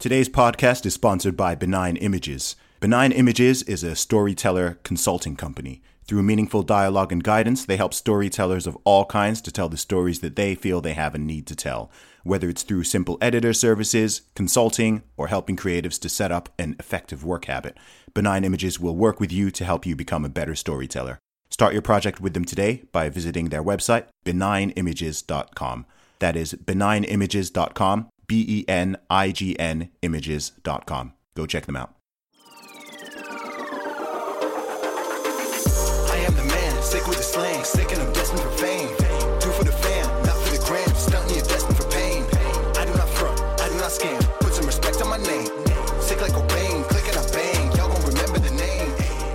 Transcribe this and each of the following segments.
Today's podcast is sponsored by Benign Images. Benign Images is a storyteller consulting company. Through meaningful dialogue and guidance, they help storytellers of all kinds to tell the stories that they feel they have a need to tell, whether it's through simple editor services, consulting, or helping creatives to set up an effective work habit. Benign Images will work with you to help you become a better storyteller. Start your project with them today by visiting their website, benignimages.com. That is benignimages.com, B E N I G N images.com. Go check them out. I am the man, sick with the slang, sick and I'm destined for fame. Do for the fam, not for the gram, stunting you're destined for pain. I do not front, I do not scam, put some respect on my name. Sick like Cobain, click and I bang, y'all gon' remember the name.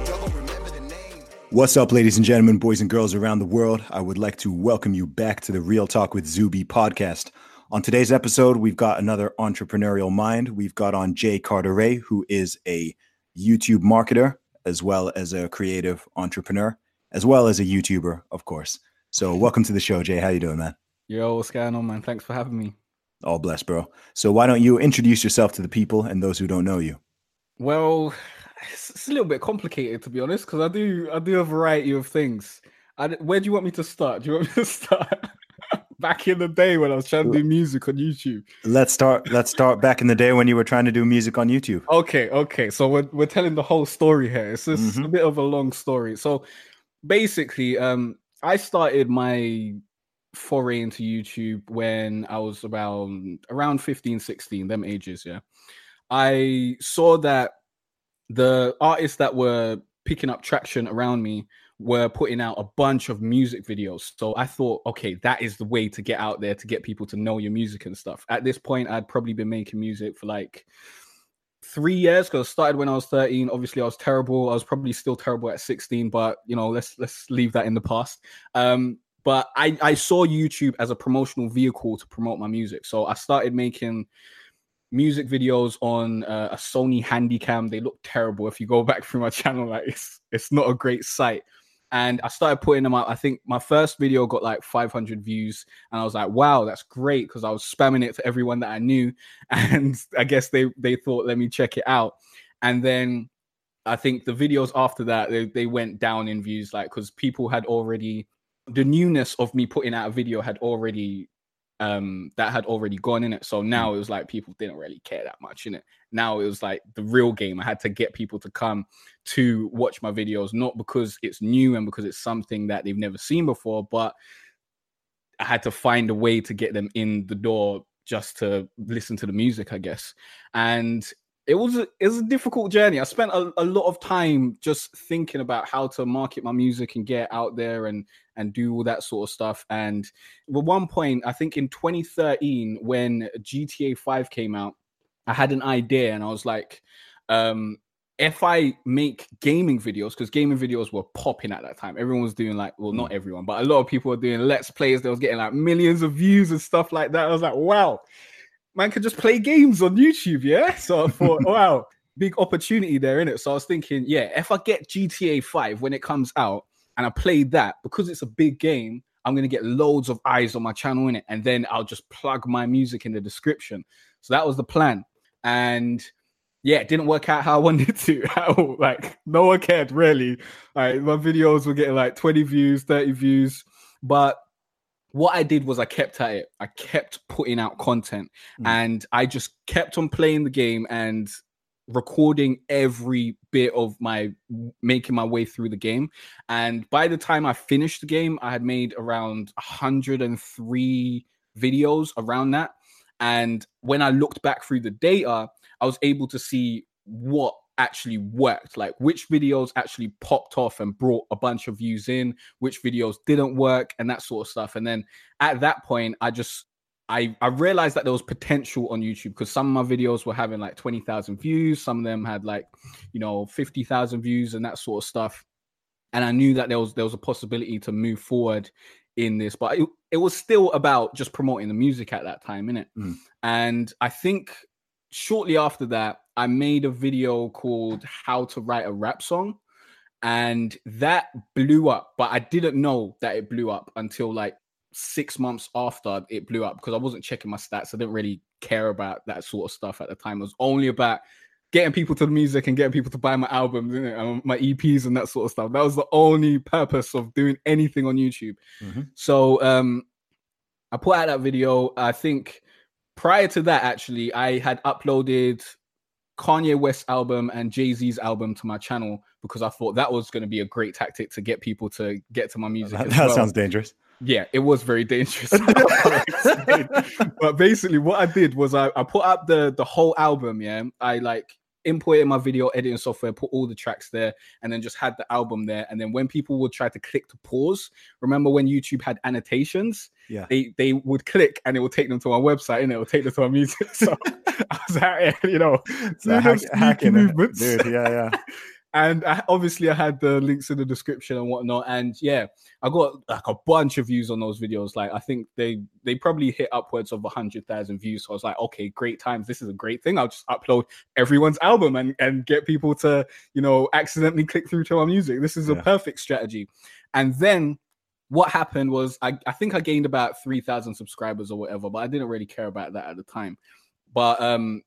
Y'all gon' remember the name. What's up, ladies and gentlemen, boys and girls around the world? I would like to welcome you back to the Real Talk with Zuby podcast. On today's episode, we've got another entrepreneurial mind. We've got on Jay Carteret, who is a YouTube marketer as well as a creative entrepreneur, as well as a YouTuber, of course. So, welcome to the show, Jay. How you doing, man? Yo, what's going on, man? Thanks for having me. All blessed, bro. So, why don't you introduce yourself to the people and those who don't know you? Well, it's, a little bit complicated to be honest, because I do I do a variety of things. I, where do you want me to start? Do you want me to start back in the day when I was trying to do music on YouTube? Let's start. Let's start back in the day when you were trying to do music on YouTube. Okay, okay. So we're we're telling the whole story here. It's just a Mhm. bit of a long story. So basically, um, I started my foray into YouTube when I was around around 15, 16, them ages, yeah. I saw that the artists that were picking up traction around me were putting out a bunch of music videos. So I thought, okay, that is the way to get out there to get people to know your music and stuff. At this point, I'd probably been making music for like three years because I started when I was 13. Obviously, I was terrible. I was probably still terrible at 16, but you know, let's let's leave that in the past. Um, but I, I saw YouTube as a promotional vehicle to promote my music. So I started making music videos on uh, a Sony Handycam. They look terrible. If you go back through my channel, like it's it's not a great sight. And I started putting them out. I think my first video got like 500 views, and I was like, "Wow, that's great!" Because I was spamming it to everyone that I knew, and I guess they they thought, "Let me check it out." And then I think the videos after that they, they went down in views, like because people had already the newness of me putting out a video had already um that had already gone in it so now it was like people didn't really care that much in it now it was like the real game i had to get people to come to watch my videos not because it's new and because it's something that they've never seen before but i had to find a way to get them in the door just to listen to the music i guess and it was a, it was a difficult journey. I spent a, a lot of time just thinking about how to market my music and get out there and and do all that sort of stuff. And at one point, I think in 2013, when GTA 5 came out, I had an idea and I was like, um, if I make gaming videos, because gaming videos were popping at that time, everyone was doing like, well, not everyone, but a lot of people were doing let's plays. They was getting like millions of views and stuff like that. I was like, wow, man could just play games on YouTube, yeah. So I thought, wow, big opportunity there in it. So I was thinking, yeah, if I get GTA 5 when it comes out and I play that because it's a big game, I'm gonna get loads of eyes on my channel in it, and then I'll just plug my music in the description. So that was the plan. And yeah, it didn't work out how I wanted to. How, like no one cared really. Like my videos were getting like 20 views, 30 views. But what I did was I kept at it. I kept putting out content mm. and I just kept on playing the game and recording every bit of my making my way through the game. And by the time I finished the game, I had made around 103 videos around that. And when I looked back through the data, I was able to see what actually worked like which videos actually popped off and brought a bunch of views in which videos didn't work and that sort of stuff. And then at that point i just i i realized that there was potential on youtube because some of my videos were having like 20,000 views some of them had like you know 50,000 views and that sort of stuff. And i knew that there was there was a possibility to move forward in this but it, it was still about just promoting the music at that time in it mm. and i think shortly after that, I made a video called How to Write a Rap Song. And that blew up, but I didn't know that it blew up until like six months after it blew up because I wasn't checking my stats. I didn't really care about that sort of stuff at the time. It was only about getting people to the music and getting people to buy my albums, and my EPs and that sort of stuff. That was the only purpose of doing anything on YouTube. Mm-hmm. So um, I put out that video. I think prior to that, actually, I had uploaded Kanye West album and Jay Z's album to my channel because I thought that was going to be a great tactic to get people to get to my music. That, that well. sounds dangerous. Yeah, it was very dangerous. but basically, what I did was I, I put up the the whole album. Yeah, I like imported my video editing software, put all the tracks there, and then just had the album there. And then when people would try to click to pause, remember when YouTube had annotations? Yeah, they they would click and it would take them to my website and it would take them to my music. So I was out you know, so hack, hacking movements. dude. Yeah, yeah. And I, obviously I had the links in the description and whatnot. And yeah, I got like a bunch of views on those videos. Like I think they they probably hit upwards of a hundred thousand views. So I was like, okay, great times. This is a great thing. I'll just upload everyone's album and and get people to you know accidentally click through to our music. This is a perfect strategy. And then what happened was I, I think I gained about 3,000 subscribers or whatever, but I didn't really care about that at the time. But um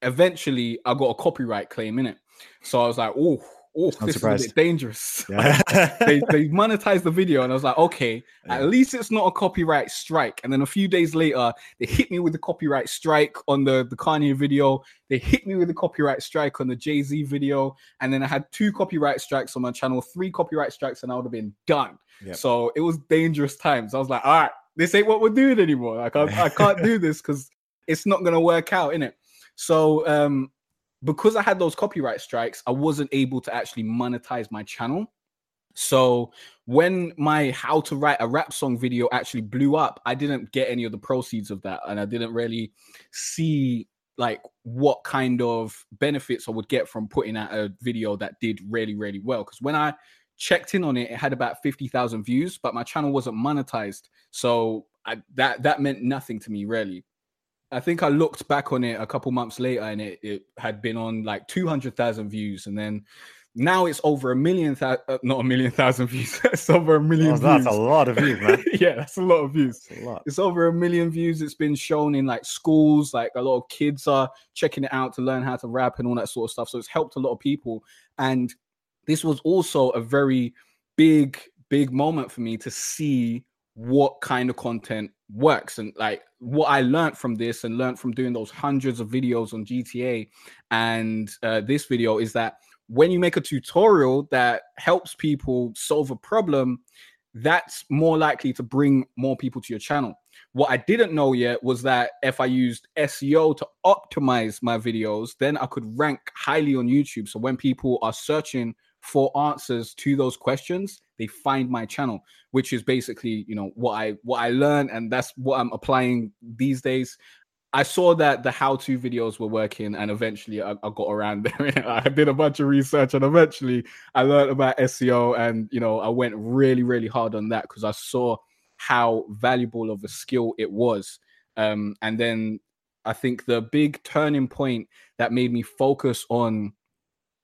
eventually I got a copyright claim in it. So I was like, oh, oh, this surprised. is a bit dangerous. Yeah. they, they monetized the video, and I was like, okay, yeah. at least it's not a copyright strike. And then a few days later, they hit me with the copyright strike on the, the Kanye video. They hit me with the copyright strike on the Jay Z video. And then I had two copyright strikes on my channel, three copyright strikes, and I would have been done. Yep. So it was dangerous times. I was like, all right, this ain't what we're doing anymore. Like, I, I can't do this because it's not going to work out, in it. So um, because I had those copyright strikes, I wasn't able to actually monetize my channel. So when my how to write a rap song video actually blew up, I didn't get any of the proceeds of that, and I didn't really see like what kind of benefits I would get from putting out a video that did really really well. Because when I checked in on it, it had about fifty thousand views, but my channel wasn't monetized, so I, that that meant nothing to me really. I think I looked back on it a couple months later and it, it had been on like 200,000 views. And then now it's over a million, th- uh, not a million thousand views. it's over a million oh, That's a lot of views, man. yeah, that's a lot of views. Lot. It's over a million views. It's been shown in like schools. Like a lot of kids are checking it out to learn how to rap and all that sort of stuff. So it's helped a lot of people. And this was also a very big, big moment for me to see what kind of content works and like what i learned from this and learned from doing those hundreds of videos on gta and uh, this video is that when you make a tutorial that helps people solve a problem that's more likely to bring more people to your channel. What i didn't know yet was that if i used seo to optimize my videos then i could rank highly on youtube. So when people are searching for answers to those questions they find my channel which is basically you know what i what i learned and that's what i'm applying these days. I saw that the how-to videos were working and eventually i, I got around there. I did a bunch of research and eventually i learned about seo and you know i went really really hard on that because i saw how valuable of a skill it was. Um, and then I think the big turning point that made me focus on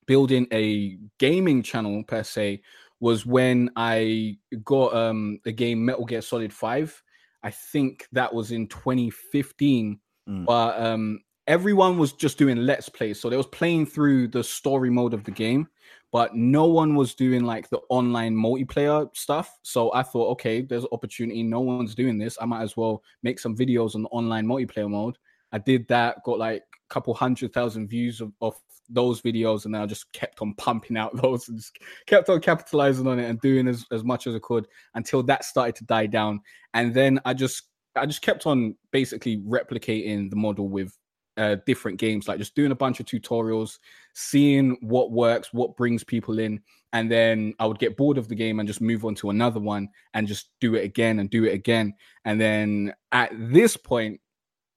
building a gaming channel per se was when I got um the game Metal Gear Solid 5. I think that was in 2015. Mm. But um everyone was just doing let's play. So they was playing through the story mode of the game, but no one was doing like the online multiplayer stuff. So I thought, okay, there's an opportunity. No one's doing this. I might as well make some videos on the online multiplayer mode. I did that, got like a couple hundred thousand views of, of those videos, and I just kept on pumping out those and just kept on capitalizing on it and doing as, as much as I could until that started to die down. And then I just I just kept on basically replicating the model with uh, different games, like just doing a bunch of tutorials, seeing what works, what brings people in, and then I would get bored of the game and just move on to another one and just do it again and do it again. And then at this point,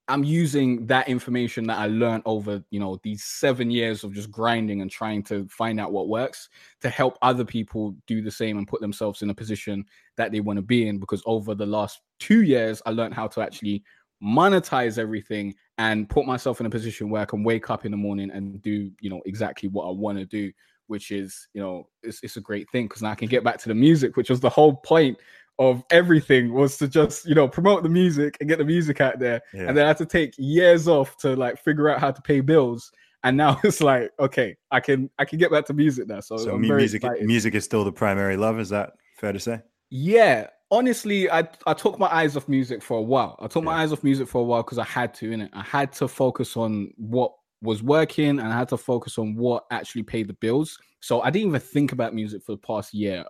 I'm using that information that I learned over, you know, these seven years of just grinding and trying to find out what works to help other people do the same and put themselves in a position that they want to be in. Because over the last two years, I learned how to actually monetize everything and put myself in a position where I can wake up in the morning and do, you know, exactly what I want to do, which is, you know, it's, it's a great thing because now I can get back to the music, which was the whole point of everything was to just, you know, promote the music and get the music out there. Yeah. And then I had to take years off to like figure out how to pay bills. And now it's like, okay, I can I can get back to music now. So, So I'm mu- very music, excited. music is still the primary love. Is that fair to say? Yeah, honestly, I I took my eyes off music for a while. I took my eyes off music for a while because I had to. In it, I had to focus on what was working, and I had to focus on what actually paid the bills. So I didn't even think about music for the past year.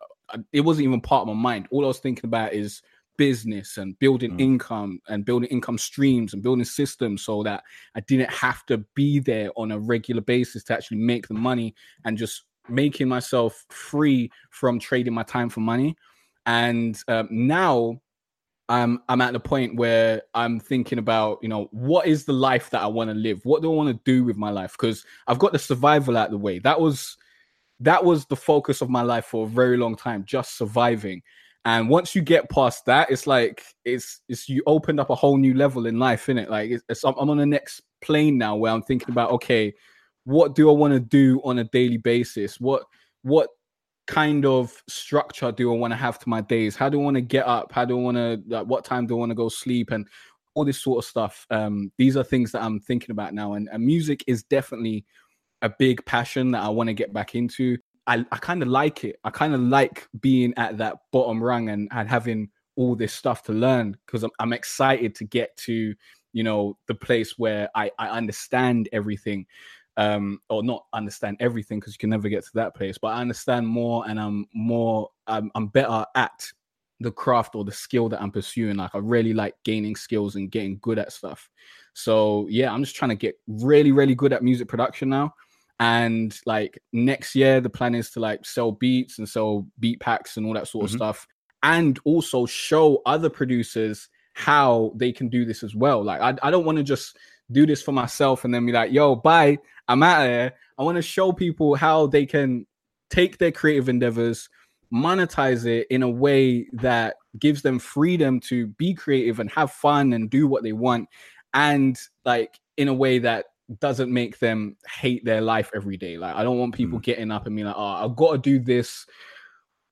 It wasn't even part of my mind. All I was thinking about is business and building Mm. income and building income streams and building systems so that I didn't have to be there on a regular basis to actually make the money and just making myself free from trading my time for money. And um, now I'm I'm at the point where I'm thinking about, you know, what is the life that I want to live? What do I want to do with my life? Because I've got the survival out the way. That was that was the focus of my life for a very long time, just surviving. And once you get past that, it's like it's it's you opened up a whole new level in life, innit? Like it's, it's I'm I'm on the next plane now where I'm thinking about okay, what do I want to do on a daily basis? What what kind of structure do I want to have to my days? How do I want to get up? How do I want to like what time do I want to go sleep and all this sort of stuff. Um, these are things that I'm thinking about now, and, and music is definitely a big passion that I want to get back into. I, I kind of like it. I kind of like being at that bottom rung and, and having all this stuff to learn because I'm, I'm excited to get to, you know, the place where I, I understand everything um or not understand everything because you can never get to that place but i understand more and i'm more I'm, I'm better at the craft or the skill that i'm pursuing like i really like gaining skills and getting good at stuff so yeah i'm just trying to get really really good at music production now and like next year the plan is to like sell beats and sell beat packs and all that sort of Mhm. stuff and also show other producers how they can do this as well like i, I don't want to just do this for myself and then be like yo bye i'm out of here i want to show people how they can take their creative endeavors monetize it in a way that gives them freedom to be creative and have fun and do what they want and like in a way that doesn't make them hate their life every day. Like i don't want people getting up and being like oh i've got to do this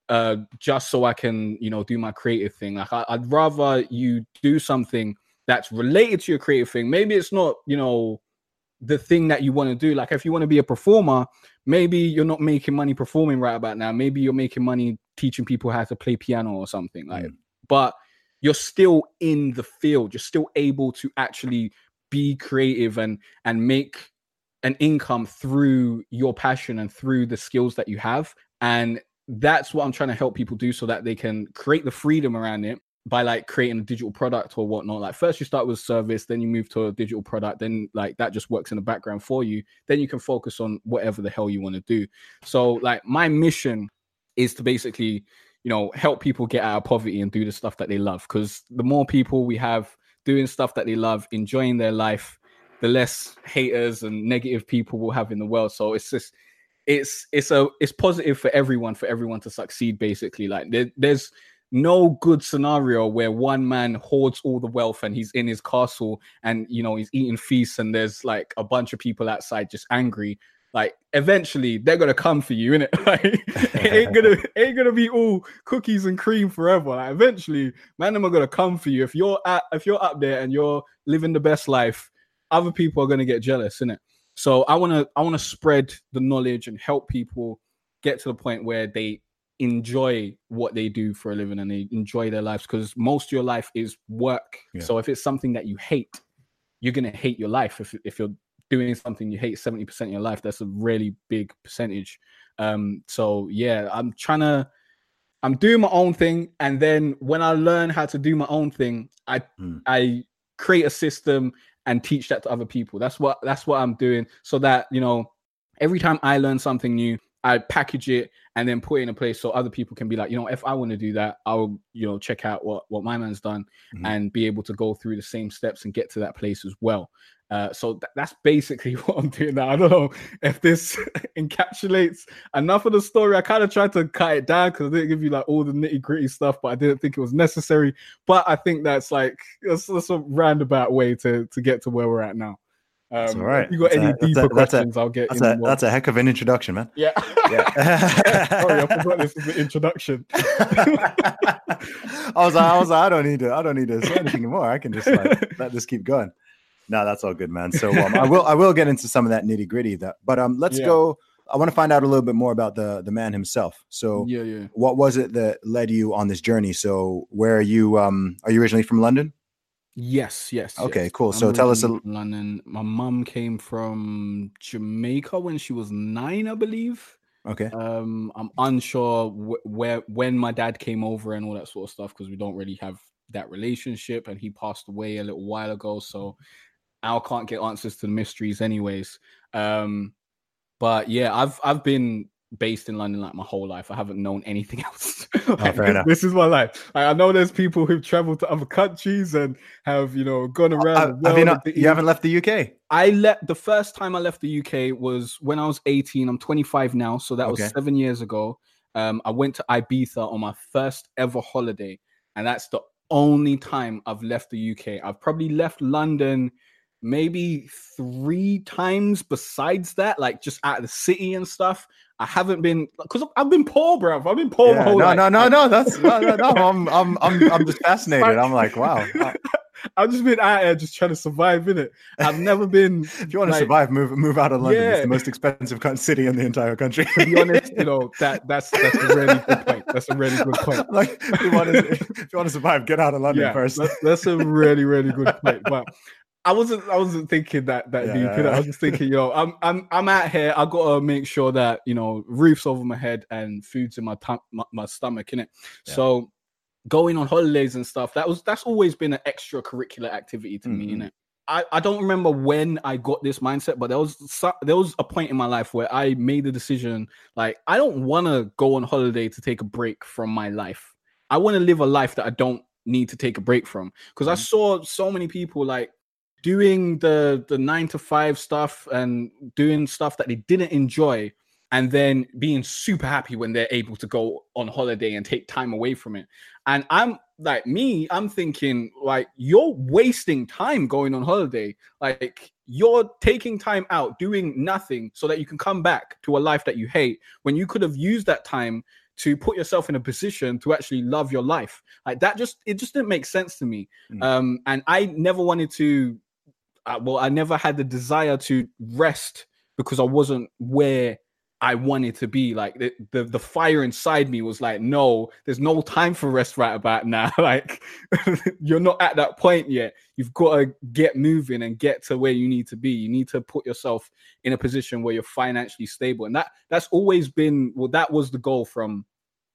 uh just so i can you know do my creative thing. Like I, i'd rather you do something that's related to your creative thing. Maybe it's not you know the thing that you want to do. Like if you want to be a performer maybe you're not making money performing right about now. Maybe you're making money teaching people how to play piano or something like Mm. but you're still in the field. You're still able to actually be creative and and make an income through your passion and through the skills that you have. And that's what i'm trying to help people do so that they can create the freedom around it by like creating a digital product or whatnot. Like first you start with service then you move to a digital product then like that just works in the background for you. Then you can focus on whatever the hell you want to do. So like my mission is to basically you know help people get out of poverty and do the stuff that they love. Because the more people we have doing stuff that they love enjoying their life the less haters and negative people will have in the world. So it's just it's it's a it's positive for everyone for everyone to succeed basically. Like there, there's no good scenario where one man hoards all the wealth and he's in his castle and you know he's eating feasts and there's like a bunch of people outside just angry like eventually they're gonna come for you, innit? Like it ain't gonna it ain't gonna be all cookies and cream forever. Like eventually, man, them are gonna come for you. If you're at if you're up there and you're living the best life, other people are gonna get jealous, innit? So I wanna I wanna spread the knowledge and help people get to the point where they enjoy what they do for a living and they enjoy their lives because most of your life is work. Yeah. So if it's something that you hate, you're gonna hate your life if if you're doing something you hate 70% of your life that's a really big percentage um so yeah i'm trying to i'm doing my own thing and then when i learn how to do my own thing i Mm. i create a system and teach that to other people that's what that's what i'm doing so that you know every time i learn something new i package it and then put it in a place so other people can be like you know if i want to do that i'll you know check out what what my man's done Mhm. and be able to go through the same steps and get to that place as well uh, so th- that's basically what I'm doing now. I don't know if this encapsulates enough of the story. I kind of tried to cut it down because I didn't give you like all the nitty gritty stuff, but I didn't think it was necessary. But I think that's like that's, that's a roundabout way to to get to where we're at now. Um, That's all right. You got That's a- any a- deeper a- questions, I'll get That's a that's a heck of an introduction, man. yeah. Yeah. Sorry, I forgot this was the introduction. I was like, I was like, I don't need to, I don't need to say anything more. I can just like let this keep going. No, that's all good, man. So um, I will, I will get into some of that nitty gritty. That, but um, let's Yeah. go. I want to find out a little bit more about the the man himself. So, yeah, yeah. what was it that led you on this journey? So, where are you? Um, are you originally from London? Yes, yes. Okay, yes. cool. I'm So tell us a- London. My mum came from Jamaica when she was nine, I believe. Okay. Um, I'm unsure wh- where when my dad came over and all that sort of stuff because we don't really have that relationship, and he passed away a little while ago. So I can't get answers to the mysteries, anyways. Um, but yeah, I've I've been based in London like my whole life. I haven't known anything else. Like, Oh, this, is my life. Like, I know there's people who've traveled to other countries and have you know gone around. Uh, the have you not? You haven't left the UK. I left the first time I left the UK was when I was 18. I'm 25 now, so that was seven years ago. Um, I went to Ibiza on my first ever holiday, and that's the only time I've left the UK. I've probably left London maybe three times besides that, like just out of the city and stuff. I haven't been because I've been poor, bro. I've been poor my Yeah, whole no, life. no, no, no. That's no, no, no. I'm, I'm, I'm, I'm just fascinated. I'm like, wow. I've just been out here just trying to survive in it. I've never been If you want to survive, move, move out of London. It's the most expensive city in the entire country. to be honest, you know that that's that's a really good point. That's a really good point. like, if you, want to, if you want to survive, get out of London yeah, first. That's, that's a really really good point. But I wasn't I wasn't thinking that that Yeah, deep. yeah, know? I was just thinking, yo, I'm I'm I'm out here. I gotta make sure that you know roofs over my head and food's in my tum- my, my stomach, in it. Yeah. So going on holidays and stuff that was that's always been an extracurricular activity to me, Mhm. innit? I, I don't remember when I got this mindset, but there was so, there was a point in my life where I made the decision like I don't want to go on holiday to take a break from my life. I want to live a life that I don't need to take a break from because I Mhm. saw so many people like doing the the 9 to 5 stuff and doing stuff that they didn't enjoy and then being super happy when they're able to go on holiday and take time away from it. And I'm like me, I'm thinking like you're wasting time going on holiday. Like you're taking time out doing nothing so that you can come back to a life that you hate when you could have used that time to put yourself in a position to actually love your life. Like that just it just didn't make sense to me. Mm. Um and I never wanted to uh, well I never had the desire to rest because I wasn't where I wanted to be. Like the, the the fire inside me was like, no, there's no time for rest right about now. like you're not at that point yet. You've got to get moving and get to where you need to be. You need to put yourself in a position where you're financially stable. And that that's always been well, that was the goal from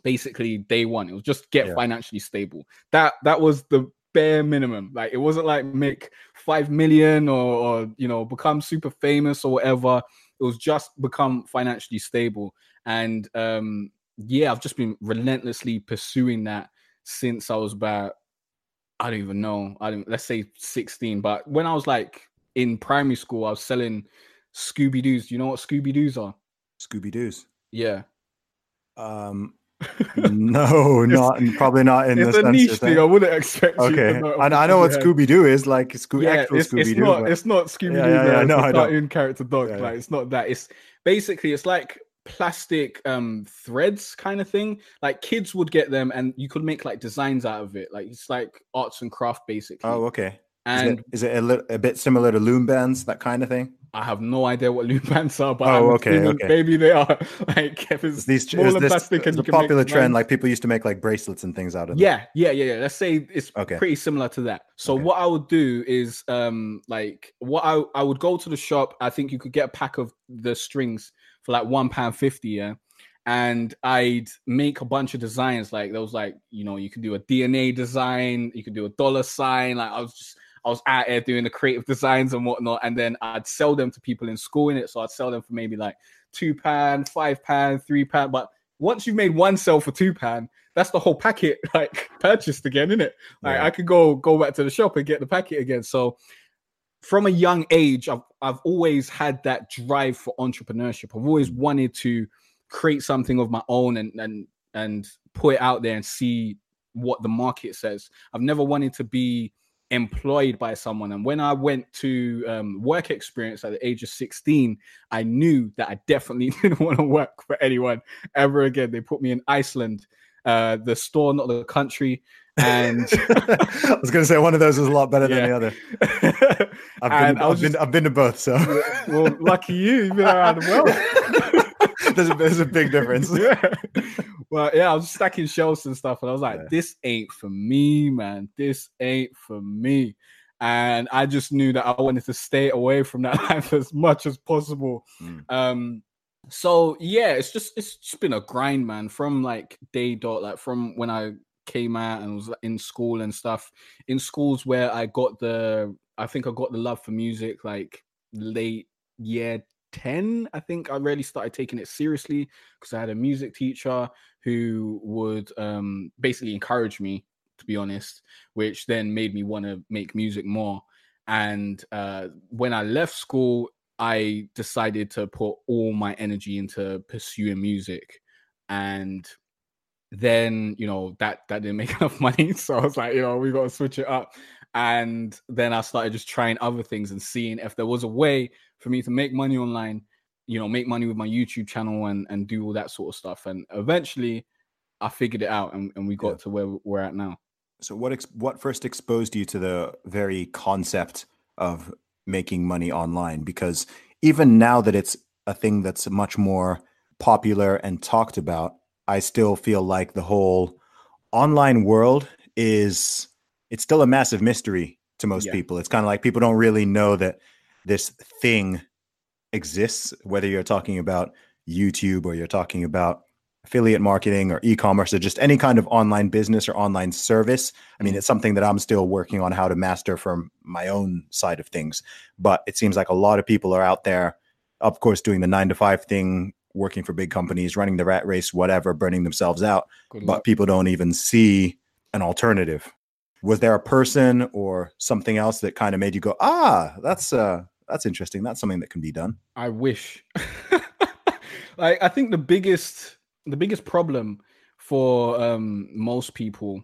basically day one. It was just get Yeah. financially stable. That that was the bare minimum. Like it wasn't like make five million or, or you know become super famous or whatever. It was just become financially stable. And um yeah, I've just been relentlessly pursuing that since I was about I don't even know. I don't let's say 16. But when I was like in primary school, I was selling Scooby Doo's. Do you know what Scooby Doo's are? Scooby Doo's. Yeah. Um, no, not probably not in it's the a sense niche thing. I wouldn't expect. Okay, know I, I know what of your head. Scooby Doo is like. Scoo- yeah, it's, Scooby it's not it's not Scooby Doo. Yeah, yeah, yeah, no, I cartoon character dog. Yeah, like it's not that. It's basically it's like plastic um threads kind of thing. Like kids would get them, and you could make like designs out of it. Like it's like arts and craft basically. Oh, okay. Is and it, is it a, li- a bit similar to loom bands, that kind of thing? I have no idea what bands are, but Oh, I'm okay, okay. maybe they are. Like if it's these small is this plastic, and a can popular trend? Like people used to make like bracelets and things out of them. Yeah, yeah, yeah, yeah. Let's say it's Okay. pretty similar to that. So Okay. what I would do is um like what I I would go to the shop. I think you could get a pack of the strings for like one pound fifty, yeah. And I'd make a bunch of designs. Like there was like, you know, you could do a DNA design, you could do a dollar sign. Like I was just I was out there doing the creative designs and whatnot, and then I'd sell them to people in school in it. So I'd sell them for maybe like two pound, five pound, three pound. But once you've made one sell for two pound, that's the whole packet like purchased again, isn't it? Like Yeah. I could go go back to the shop and get the packet again. So from a young age, I've I've always had that drive for entrepreneurship. I've always wanted to create something of my own and and and put it out there and see what the market says. I've never wanted to be employed by someone. And when I went to um, work experience at the age of 16, I knew that I definitely didn't want to work for anyone ever again. They put me in Iceland, uh, the store, not the country. And I was going to say one of those is a lot better than the other. I've been, I've, was been, I've been to both, so well, lucky you, you've been around the world. there's, a, there's a big difference. yeah. Well, yeah, I was stacking shelves and stuff, and I was like, Yeah. this ain't for me, man. This ain't for me. And I just knew that I wanted to stay away from that life as much as possible. Mm. Um, so yeah, it's just it's just been a grind, man, from like day dot, like from when I came out and was in school and stuff. In schools where I got the I think I got the love for music like late year 10 i think i really started taking it seriously because i had a music teacher who would um basically encourage me to be honest which then made me want to make music more. And uh when i left school i decided to put all my energy into pursuing music. And then you know that that didn't make enough money so i was like you know we got to switch it up and then i started just trying other things and seeing if there was a way for me to make money online you know make money with my youtube channel and and do all that sort of stuff and eventually i figured it out and, and we got Yeah. to where we're at now So what ex- what first exposed you to the very concept of making money online? Because even now that it's a thing that's much more popular and talked about, I still feel like the whole online world is it's still a massive mystery to most Yeah. people. It's kind of like people don't really know that this thing exists, whether you're talking about YouTube or you're talking about affiliate marketing or e-commerce or just any kind of online business or online service. I mean, Mhm. it's something that I'm still working on how to master from my own side of things. But it seems like a lot of people are out there, of course, doing the nine to five thing, working for big companies, running the rat race, whatever, burning themselves out. Good But luck. people don't even see an alternative. Was there a person or something else that kind of made you go, ah, that's uh that's interesting. That's something that can be done. I wish. like I think the biggest the biggest problem for um most people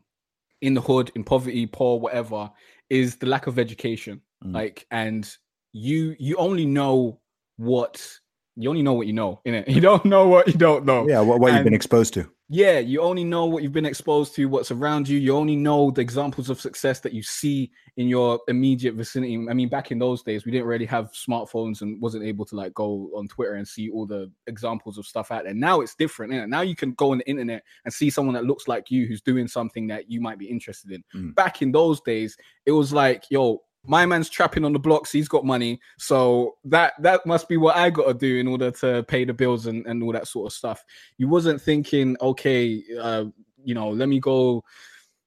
in the hood, in poverty, poor, whatever, is the lack of education. Mm. Like and you you only know what you only know what you know, in it. You don't know what you don't know. Yeah, what, what you've been exposed to. Yeah, you only know what you've been exposed to, what's around you. You only know the examples of success that you see in your immediate vicinity. I mean, back in those days, we didn't really have smartphones and wasn't able to like go on Twitter and see all the examples of stuff out there. Now it's different. Innit? Now you can go on the internet and see someone that looks like you who's doing something that you might be interested in. Mm. Back in those days, it was like, yo, my man's trapping on the blocks. He's got money, so that that must be what I got to do in order to pay the bills and, and all that sort of stuff. You wasn't thinking, okay, uh, you know, let me go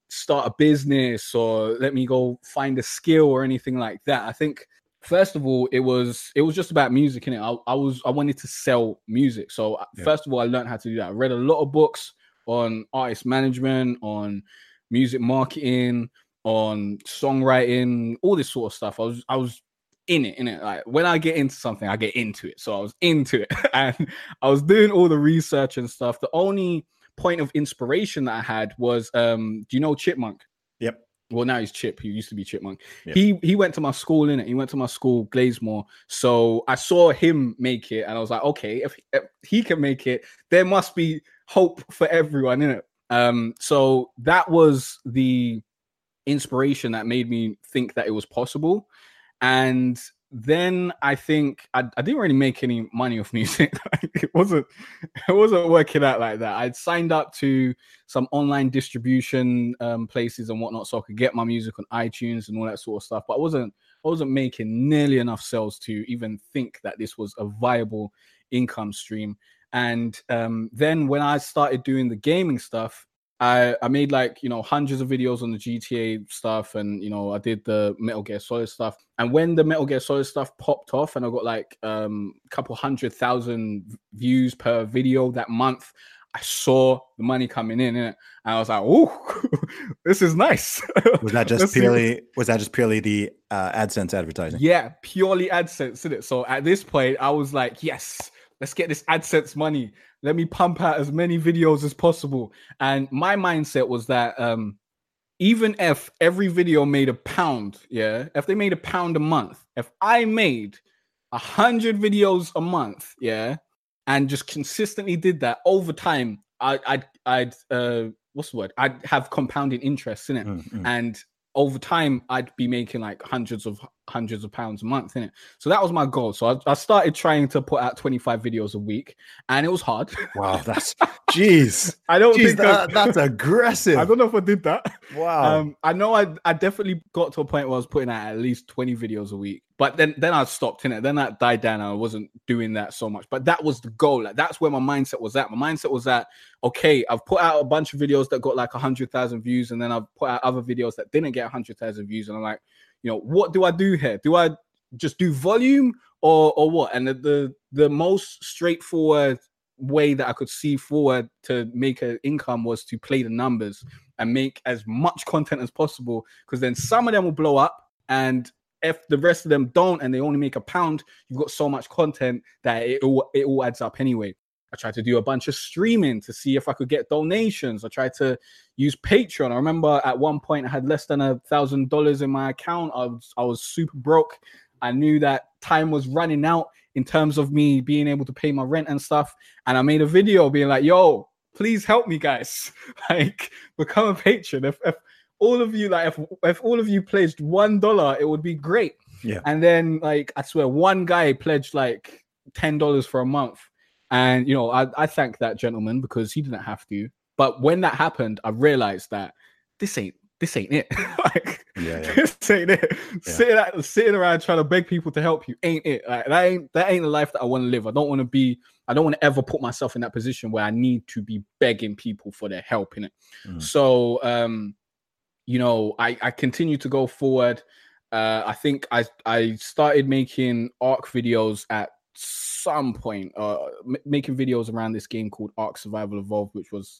start a business or let me go find a skill or anything like that. I think first of all, it was it was just about music in it. I, I was I wanted to sell music, so uh, Yeah. first of all, I learned how to do that. I read a lot of books on artist management, on music marketing, on songwriting, all this sort of stuff. I was I was in it, in it. Like when I get into something, I get into it. So I was into it, and I was doing all the research and stuff. The only point of inspiration that I had was um, do you know Chipmunk? Yep. Well, now he's Chip. He used to be Chipmunk. Yep. He he went to my school in it. He went to my school, Glazemore. So I saw him make it, and I was like, okay, if, if he can make it, there must be hope for everyone in it. Um, so that was the inspiration that made me think that it was possible. And then I think I, I didn't really make any money off music. it wasn't it wasn't working out like that. I'd signed up to some online distribution um, places and whatnot, so I could get my music on iTunes and all that sort of stuff. But I wasn't I wasn't making nearly enough sales to even think that this was a viable income stream. And um, then when I started doing the gaming stuff, I, I made like you know hundreds of videos on the GTA stuff, and you know I did the Metal Gear Solid stuff. And when the Metal Gear Solid stuff popped off, and I got like um, a couple hundred thousand views per video that month, I saw the money coming in, and I was like, "Oh, this is nice." Was that just purely? Was that just purely the uh, AdSense advertising? Yeah, purely AdSense, isn't it? So at this point, I was like, "Yes, let's get this AdSense money." let me pump out as many videos as possible. And my mindset was that um, even if every video made a pound, yeah, if they made a pound a month, if I made a hundred videos a month, yeah, and just consistently did that over time, I, I'd, I'd, uh, what's the word? I'd have compounding interest in it, Mm-hmm. and over time, I'd be making like hundreds of hundreds of pounds a month in it. So that was my goal. So I, I, started trying to put out 25 videos a week, and it was hard. Wow, that's jeez. I don't Jeez, think that, that's aggressive. I don't know if I did that. Wow. Um, I know I I definitely got to a point where I was putting out at least 20 videos a week. But then then I stopped in it. Then that died down. I wasn't doing that so much. But that was the goal. Like that's where my mindset was at. My mindset was that okay, I've put out a bunch of videos that got like hundred thousand views, and then I've put out other videos that didn't get hundred thousand views. And I'm like, you know, what do I do here? Do I just do volume or or what? And the the, the most straightforward way that I could see forward to make an income was to play the numbers and make as much content as possible because then some of them will blow up and if the rest of them don't and they only make a pound you've got so much content that it all, it all adds up anyway I tried to do a bunch of streaming to see if I could get donations. I tried to use Patreon. I remember at one point I had less than a thousand dollars in my account. I was I was super broke. I knew that time was running out in terms of me being able to pay my rent and stuff. And I made a video being like, yo, please help me, guys. like, become a patron. If, if all of you, like, if, if all of you pledged one dollar, it would be great. Yeah. And then, like, I swear, one guy pledged like ten dollars for a month. And you know, I, I thank that gentleman because he didn't have to. But when that happened, I realized that this ain't this ain't it. like Yeah, yeah. this ain't it. Yeah. Sitting sitting around trying to beg people to help you ain't it. Like that ain't that ain't the life that I want to live. I don't want to be. I don't want to ever put myself in that position where I need to be begging people for their help in it. Mm. So, um, you know, I I continue to go forward. Uh, I think I I started making ARK videos at some point, uh, m- making videos around this game called ARK Survival Evolved, which was.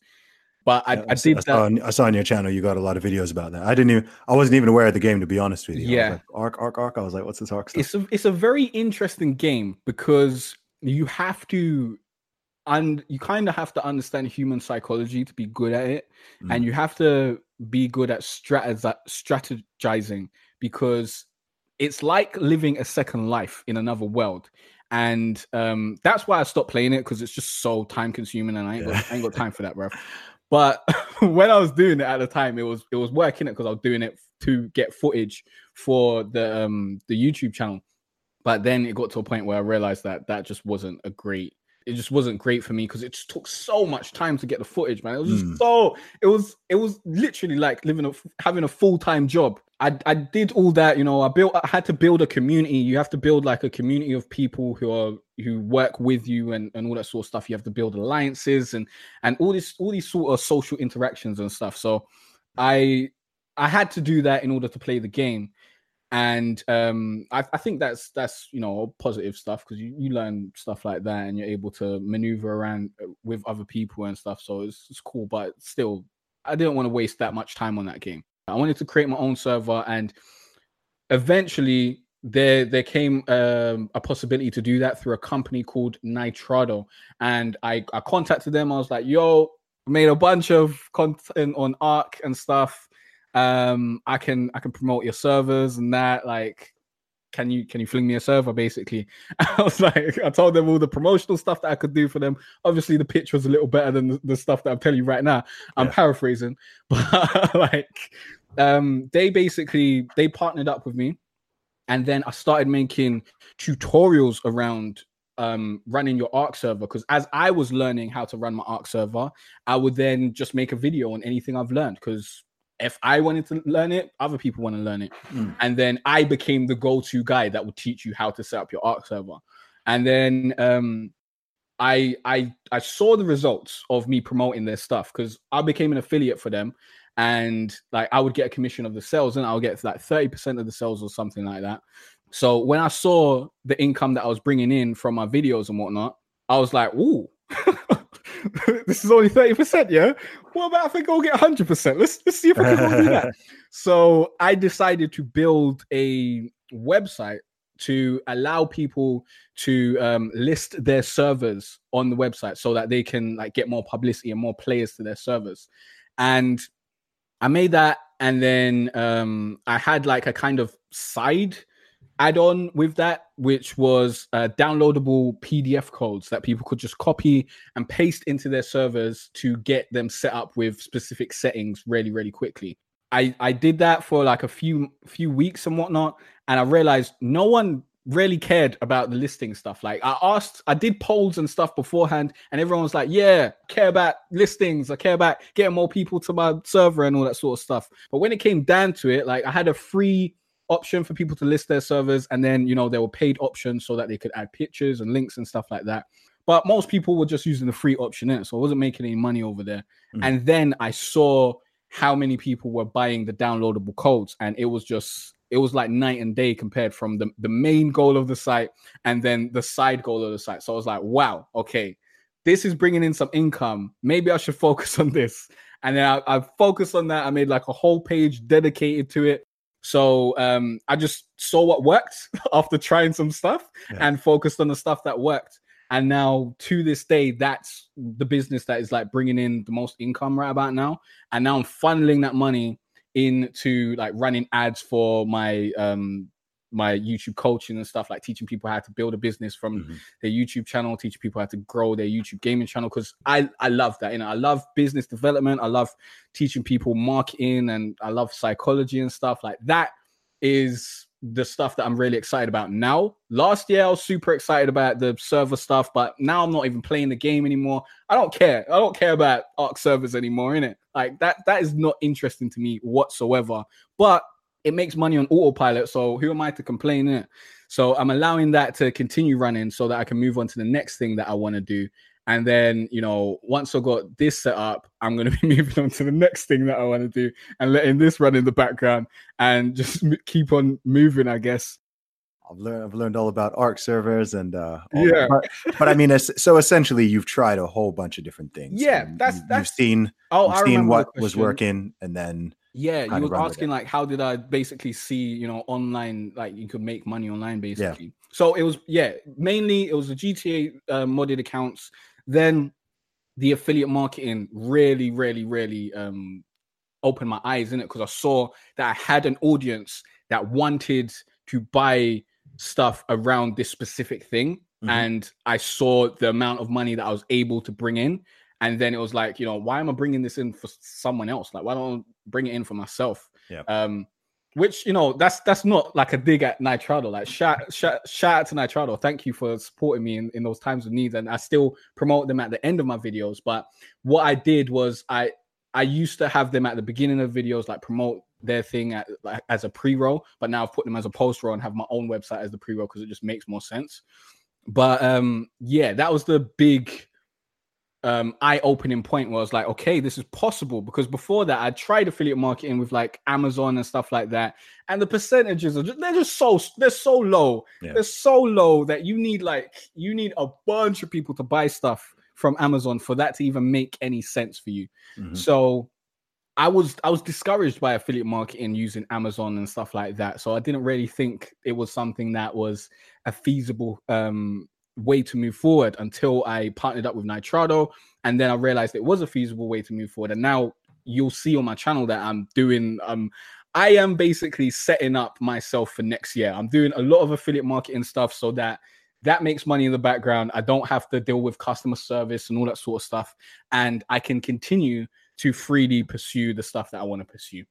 But I, Yeah, I did I saw, that. on, I saw on your channel you got a lot of videos about that. I didn't even I wasn't even aware of the game to be honest with you. Yeah. like, ARK, ARK, ARK. I was like, what's this ARK stuff? it's a it's a very interesting game because you have to and you kind of have to understand human psychology to be good at it and you have to be good at strategi- strategizing because it's like living a second life in another world and um that's why i stopped playing it because it's just so time consuming and i ain't, Yeah. got, I ain't got time for that bro but when i was doing it at the time it was it was working it because i was doing it to get footage for the um the youtube channel. But then it got to a point where i realized that that just wasn't a great it just wasn't great for me because it just took so much time to get the footage man. It was just Mm. so it was it was literally like living a having a full-time job. I, I did all that you know i built i had to build a community. You have to build like a community of people who are who work with you and, and all that sort of stuff. You have to build alliances and and all this all these sort of social interactions and stuff. So i i had to do that in order to play the game and um I, I think that's that's you know positive stuff because you, you learn stuff like that and you're able to maneuver around uh, with other people and stuff. So it's, it's cool but still i didn't want to waste that much time on that game. I wanted to create my own server and eventually there there came um, a possibility to do that through a company called Nitrado. And i i contacted them. I was like yo made a bunch of content on ARK and stuff. Um, I can I can promote your servers and that. Like, can you can you fling me a server? Basically, I was like, I told them all the promotional stuff that I could do for them. Obviously, the pitch was a little better than the, the stuff that I'm telling you right now. I'm Yeah. paraphrasing, but like, um, they basically they partnered up with me, and then I started making tutorials around um running your ARK server because as i was learning how to run my ARK server i would then just make a video on anything i've learned because if i wanted to learn it other people want to learn it. Mm. and then i became the go-to guy that would teach you how to set up your ARK server. And then um i i i saw the results of me promoting their stuff because i became an affiliate for them. And like i would get a commission of the sales and i'll get like 30% of the sales or something like that. So when I saw the income that I was bringing in from my videos and whatnot, I was like, "Ooh, this is only thirty percent, yeah. What about if I go get hundred percent? Let's let's see if I can do that." So I decided to build a website to allow people to um, list their servers on the website so that they can like get more publicity and more players to their servers. And I made that, and then um, I had like a kind of side add-on with that, which was uh, downloadable PDF codes that people could just copy and paste into their servers to get them set up with specific settings really, really quickly. I I did that for like a few few weeks and whatnot, and I realized no one really cared about the listing stuff. Like I asked, I did polls and stuff beforehand, and everyone was like, "Yeah, care about listings. I care about getting more people to my server and all that sort of stuff." But when it came down to it, like I had a free option for people to list their servers, and then you know there were paid options so that they could add pictures and links and stuff like that. But most people were just using the free option in it, so I wasn't making any money over there. Mhm. And then I saw how many people were buying the downloadable codes, and it was just it was like night and day compared from the, the main goal of the site and then the side goal of the site. So I was like, wow, okay, this is bringing in some income. Maybe I should focus on this. And then I, I focused on that. I made like a whole page dedicated to it. So um, I just saw what worked after trying some stuff Yeah. and focused on the stuff that worked. And now to this day, that's the business that is like bringing in the most income right about now. And now I'm funneling that money into like running ads for my um my YouTube coaching and stuff, like teaching people how to build a business from Mhm. their YouTube channel, teaching people how to grow their YouTube gaming channel. Because I I love that. You know, I love business development. I love teaching people marketing, and I love psychology and stuff like that. Is the stuff that I'm really excited about now. Last year I was super excited about the server stuff, but now I'm not even playing the game anymore. I don't care. I don't care about ARK servers anymore, innit? Like that that is not interesting to me whatsoever. But it makes money on autopilot, so who am I to complain it? So I'm allowing that to continue running so that I can move on to the next thing that I want to do. And then, you know, once I got this set up, I'm going to be moving on to the next thing that I want to do and letting this run in the background and just m- keep on moving, I guess. I've learned I've learned all about ARK servers and uh all Yeah. that. But, but I mean so essentially you've tried a whole bunch of different things. Yeah, that's- you- you've seen Oh, you've I seen what was working and then Yeah, you were asking like how did I basically see, you know, online like you could make money online basically. So it was yeah, mainly it was the GTA uh, modded accounts. Then the affiliate marketing really, really, really um opened my eyes in it because I saw that I had an audience that wanted to buy stuff around this specific thing. Mhm. And I saw the amount of money that I was able to bring in. And then it was like, you know, why am I bringing this in for someone else? Like, why don't bring it in for myself? Yeah. Um, which you know, that's that's not like a dig at Nitrado. Like, shout shout shout out to Nitrado. Thank you for supporting me in, in those times of need. And I still promote them at the end of my videos. But what I did was I I used to have them at the beginning of videos, like promote their thing at, like, as a pre-roll, but now I've put them as a post-roll and have my own website as the pre-roll because it just makes more sense. But um, yeah, that was the big um eye-opening point where I was like, okay, this is possible because before that I tried affiliate marketing with like Amazon and stuff like that, and the percentages are just they're just so they're so low. Yeah. They're so low that you need like you need a bunch of people to buy stuff from Amazon for that to even make any sense for you. Mhm. So I was I was discouraged by affiliate marketing using Amazon and stuff like that. So I didn't really think it was something that was a feasible um way to move forward until I partnered up with Nitrado And then I realized it was a feasible way to move forward. And now you'll see on my channel that I'm doing um I am basically setting up myself for next year. I'm doing a lot of affiliate marketing stuff so that that makes money in the background. I don't have to deal with customer service and all that sort of stuff. And I can continue to freely pursue the stuff that I want to pursue.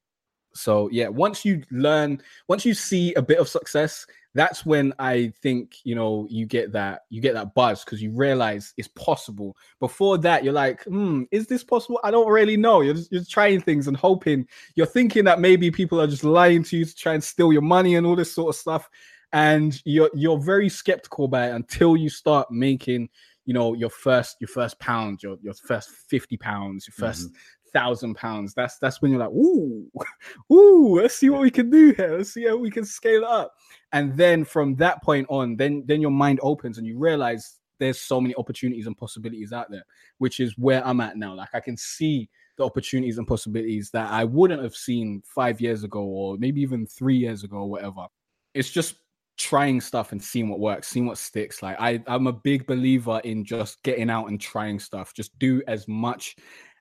So, yeah, once you learn, once you see a bit of success, that's when I think you know you get that you get that buzz because you realize it's possible. Before that, you're like, hmm, is this possible? I don't really know. You're just, you're trying things and hoping. You're thinking that maybe people are just lying to you to try and steal your money and all this sort of stuff and you're you're very skeptical about it until you start making you know your first your first pound your your first 50 pounds your 1st mm-hmm. Thousand pounds. That's that's when you're like ooh ooh let's see what we can do here. Let's see how we can scale up. And then from that point on then then your mind opens and you realize there's so many opportunities and possibilities out there which is where i'm at now. Like i can see the opportunities and possibilities that i wouldn't have seen five years ago or maybe even three years ago or whatever. It's just trying stuff and seeing what works, seeing what sticks. Like I, I'm a big believer in just getting out and trying stuff. Just do as much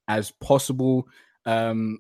as possible. Um,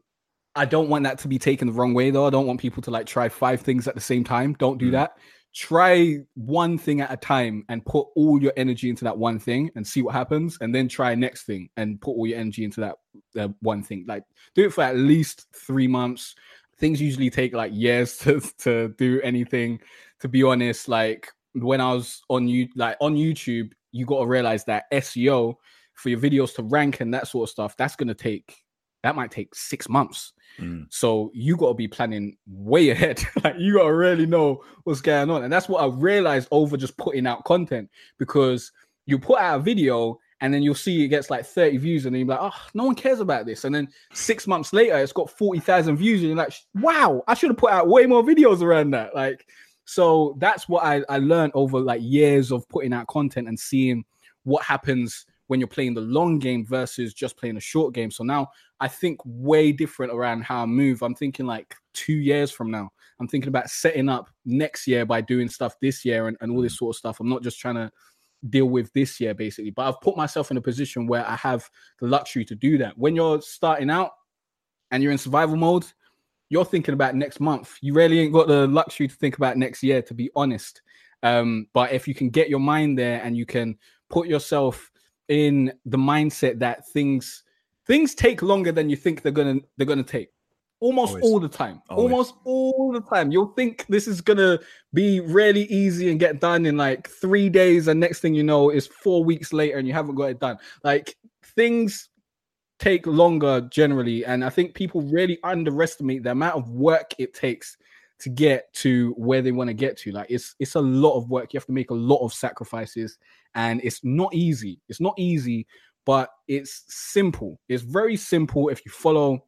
I don't want that to be taken the wrong way though. I don't want people to like try five things at the same time. Don't do mm. that. Try one thing at a time and put all your energy into that one thing and see what happens. And then try next thing and put all your energy into that uh, one thing. Like do it for at least three months. Things usually take like years to, to do anything to be honest, like when I was on you like on YouTube, you got to realize that SEO for your videos to rank and that sort of stuff, that's gonna take that might take six months. Mm. So you got to be planning way ahead. like you got to really know what's going on, and that's what I realized over just putting out content because you put out a video and then you'll see it gets like 30 views, and then you're like, oh, no one cares about this. And then six months later, it's got 40,000 views, and you're like, wow, I should have put out way more videos around that. Like, so that's what I, I learned over like years of putting out content and seeing what happens when you're playing the long game versus just playing a short game. So now I think way different around how I move. I'm thinking like two years from now. I'm thinking about setting up next year by doing stuff this year and, and all this sort of stuff. I'm not just trying to deal with this year basically, but I've put myself in a position where I have the luxury to do that. When you're starting out and you're in survival mode, you're thinking about next month. You really ain't got the luxury to think about next year, to be honest. Um, but if you can get your mind there and you can put yourself in the mindset that things things take longer than you think they're gonna they're gonna take almost Always. all the time Always. almost all the time you'll think this is gonna be really easy and get done in like three days and next thing you know is four weeks later and you haven't got it done like things take longer generally. And I think people really underestimate the amount of work it takes to get to where they want to get to. Like it's it's a lot of work. You have to make a lot of sacrifices, and it's not easy. It's not easy, but it's simple. It's very simple if you follow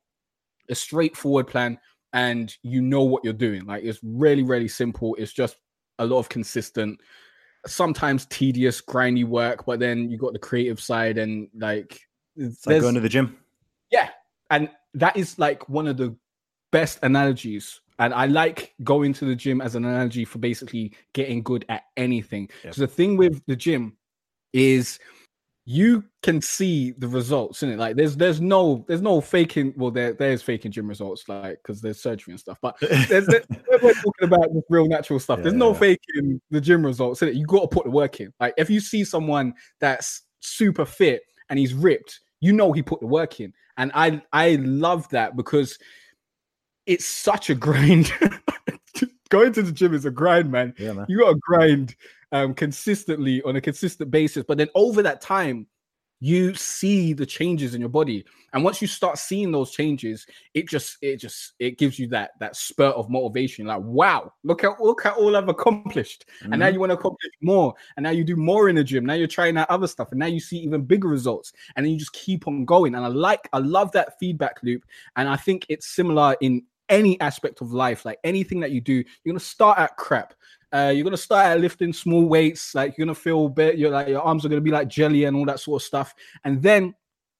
a straightforward plan and you know what you're doing. Like it's really, really simple. It's just a lot of consistent, sometimes tedious, grindy work, but then you got the creative side and like it's like going to the gym. Yeah, and that is like one of the best analogies. And I like going to the gym as an analogy for basically getting good at anything. Because yep. the thing with the gym is you can see the results in it. Like there's there's no there's no faking. Well, there there's faking gym results, like because there's surgery and stuff. But there's, there's we're talking about real natural stuff. Yeah, there's no yeah. faking the gym results in it. You got to put the work in. Like if you see someone that's super fit and he's ripped, you know he put the work in. And I I love that because it's such a grind. Going to the gym is a grind, man. Yeah, man. You got to grind um, consistently on a consistent basis. But then over that time, you see the changes in your body and once you start seeing those changes it just it just it gives you that that spurt of motivation like wow look at look at all i've accomplished mm-hmm. and now mm-hmm. you want to accomplish more and now you do more in the gym now you're trying out other stuff and now you see even bigger results and then you just keep on going and i like i love that feedback loop and i think it's similar in any aspect of life like anything that you do you're to start at crap. Uh, you're gonna start at lifting small weights, like you're gonna feel bit, you're like your arms are gonna be like jelly and all that sort of stuff, and then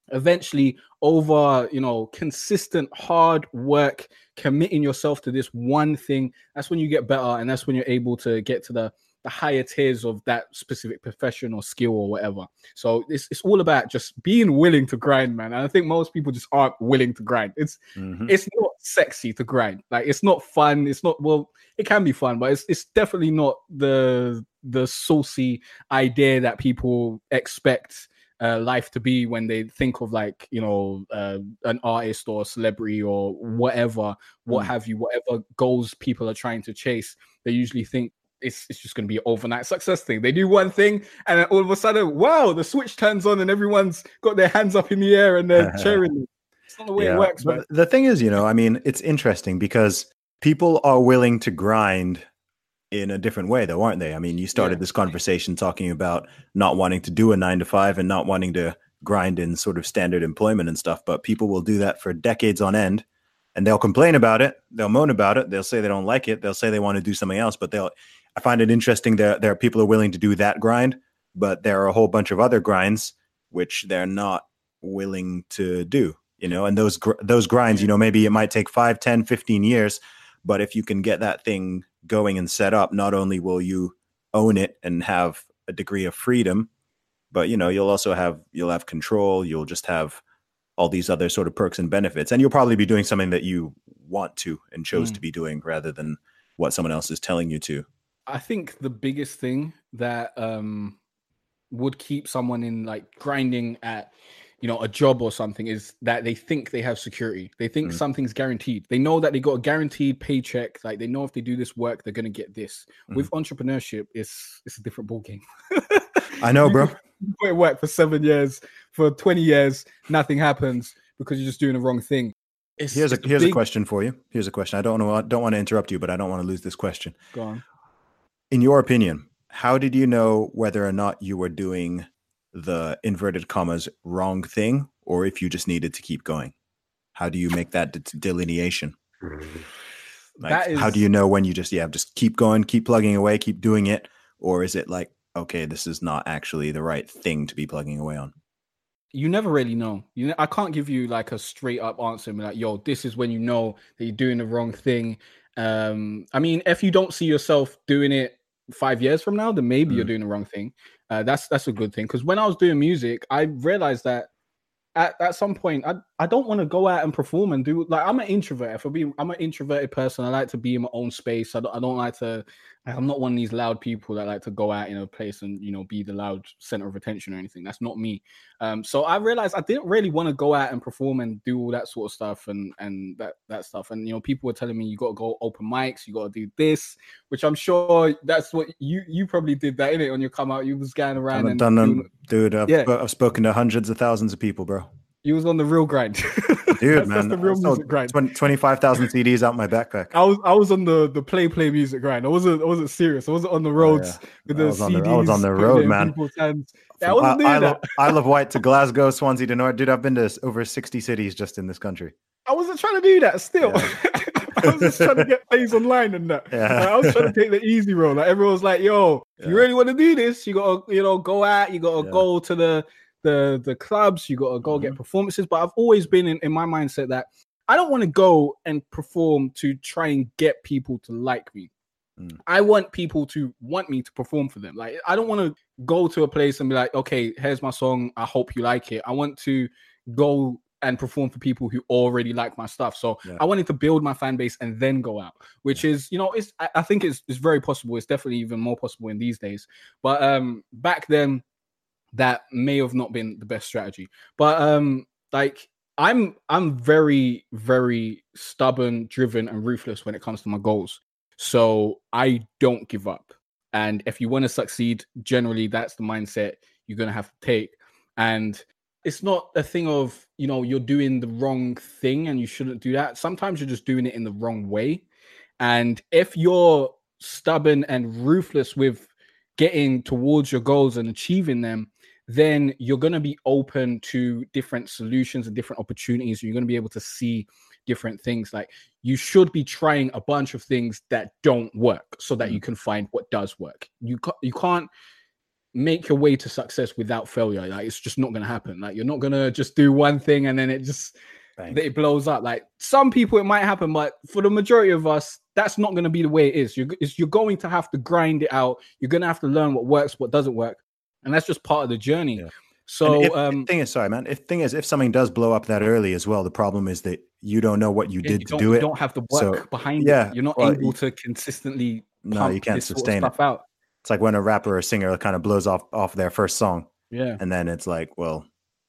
eventually over you know consistent hard work committing yourself to this one thing that's when you get better and that's when you're able to get to the the higher tiers of that specific profession or skill or whatever. So it's it's all about just being willing to grind, man. And I think most people just aren't willing to grind. It's Mhm. it's not sexy to grind. Like it's not fun. It's not well. It can be fun, but it's it's definitely not the the saucy idea that people expect uh, life to be when they think of like you know uh, an artist or a celebrity or whatever, what Mm. have you, whatever goals people are trying to chase. They usually think. It's, it's just going to be an overnight success thing. They do one thing, and then all of a sudden, wow, the switch turns on, and everyone's got their hands up in the air and they're cheering. It's not the way it works, but man. the thing is, you know, I mean, it's interesting because people are willing to grind in a different way, though, aren't they? I mean, you started Yeah. this conversation talking about not wanting to do a nine to five and not wanting to grind in sort of standard employment and stuff, but people will do that for decades on end and they'll complain about it. They'll moan about it. They'll say they don't like it. They'll say they want to do something else, but they'll, I find it interesting that there are people who are willing to do that grind, but there are a whole bunch of other grinds which they're not willing to do you know? And those gr- those grinds you know maybe it might take 5 10 15 years but if you can get that thing going and set up not only will you own it and have a degree of freedom but you know you'll also have you'll have control you'll just have all these other sort of perks and benefits and you'll probably be doing something that you want to and chose Mm. to be doing rather than what someone else is telling you to I think the biggest thing that um would keep someone in like grinding at you know a job or something is that they think they have security. They think Mm. something's guaranteed. They know that they got a guaranteed paycheck. Like they know if they do this work, they're gonna get this. With entrepreneurship, it's it's a different ballgame. I know, bro. you put work for seven years, for twenty years, nothing happens because you're just doing the wrong thing. It's, here's a here's a question for you here's a question i don't know i don't want to interrupt you but i don't want to lose this question Go on. In your opinion, how did you know whether or not you were doing the inverted commas wrong thing or if you just needed to keep going? How do you make that de- delineation? Like, That how do you know when you just, yeah, just keep going, keep plugging away, keep doing it? Or is it like, okay, this is not actually the right thing to be plugging away on? you never really know. You know, I can't give you like a straight up answer and be like, yo, this is when you know that you're doing the wrong thing. Um, I mean, if you don't see yourself doing it five years from now, then maybe you're Mm. doing the wrong thing. Uh, that's that's a good thing. Because when I was doing music, I realized that at, at some point I, I don't want to go out and perform and do like I'm an introvert. For being I'm an introverted person. I like to be in my own space. I don't I don't like to I'm not one of these loud people that like to go out in a place and you know be the loud center of attention or anything. That's not me. Um, so I realized I didn't really want to go out and perform and do all that sort of stuff and and that that stuff. And you know, people were telling me you got to go open mics, you got to do this, which I'm sure that's what you you probably did that in it on your come out. You was going around and done doing- them, dude. I've, Yeah. I've spoken to hundreds of thousands of people, bro. you was on the real grind, Dude, that's, man, that's the real I music grind. 20 25,000 CDs out my backpack. I was I was on the the play play music grind. I wasn't I wasn't serious. I wasn't on the oh, roads with Oh, I the was on the- CDs. I was on the road, man. Yeah, I wasn't doing I, that. love, Isle of Wight to Glasgow, Swansea to North. Dude, I've been to over 60 cities just in this country. I wasn't trying to do that still. I was just trying to get plays online and that. Yeah. Like, I was trying to take the easy road. Like everyone was like, yo, if you really want to do this, you gotta, you know, go out, you gotta Yeah. go to the the the clubs, you gotta go Mm-hmm. get performances. But I've always been in, in my mindset that I don't want to go and perform to try and get people to like me. Mm. I want people to want me to perform for them. Like I don't want to go to a place and be like, okay, here's my song. I hope you like it. I want to go and perform for people who already like my stuff. So Yeah. I wanted to build my fan base and then go out, which is, you know, it's I, I think it's it's very possible. It's definitely even more possible in these days. But um back then that may have not been the best strategy. But um like I'm I'm very, very stubborn, driven, and ruthless when it comes to my goals. So I don't give up. And if you want to succeed, generally that's the mindset you're gonna have to take. And it's not a thing of you know you're doing the wrong thing and you shouldn't do that. Sometimes you're just doing it in the wrong way. And if you're stubborn and ruthless with getting towards your goals and achieving them, then you're going to be open to different solutions and different opportunities. You're going to be able to see different things. Like you should be trying a bunch of things that don't work so that you mm-hmm. can find what does work. You ca- you can't make your way to success without failure. Like it's just not going to happen. Like you're not going to just do one thing and then it just Bang. it blows up. Like some people, it might happen, but for the majority of us, that's not going to be the way it is. You're it's, you're going to have to grind it out. You're going to have to learn what works, what doesn't work, and that's just part of the journey. Yeah. So if, um, thing is, sorry, man. If thing is, if something does blow up that early as well, the problem is that you don't know what you yeah, did you to do you it. don't have the work So, behind yeah, it. You're not well, able to consistently. No, you can't this sort of sustain it. out. It's like when a rapper or singer kind of blows off off their first song, Yeah, and then it's like, well,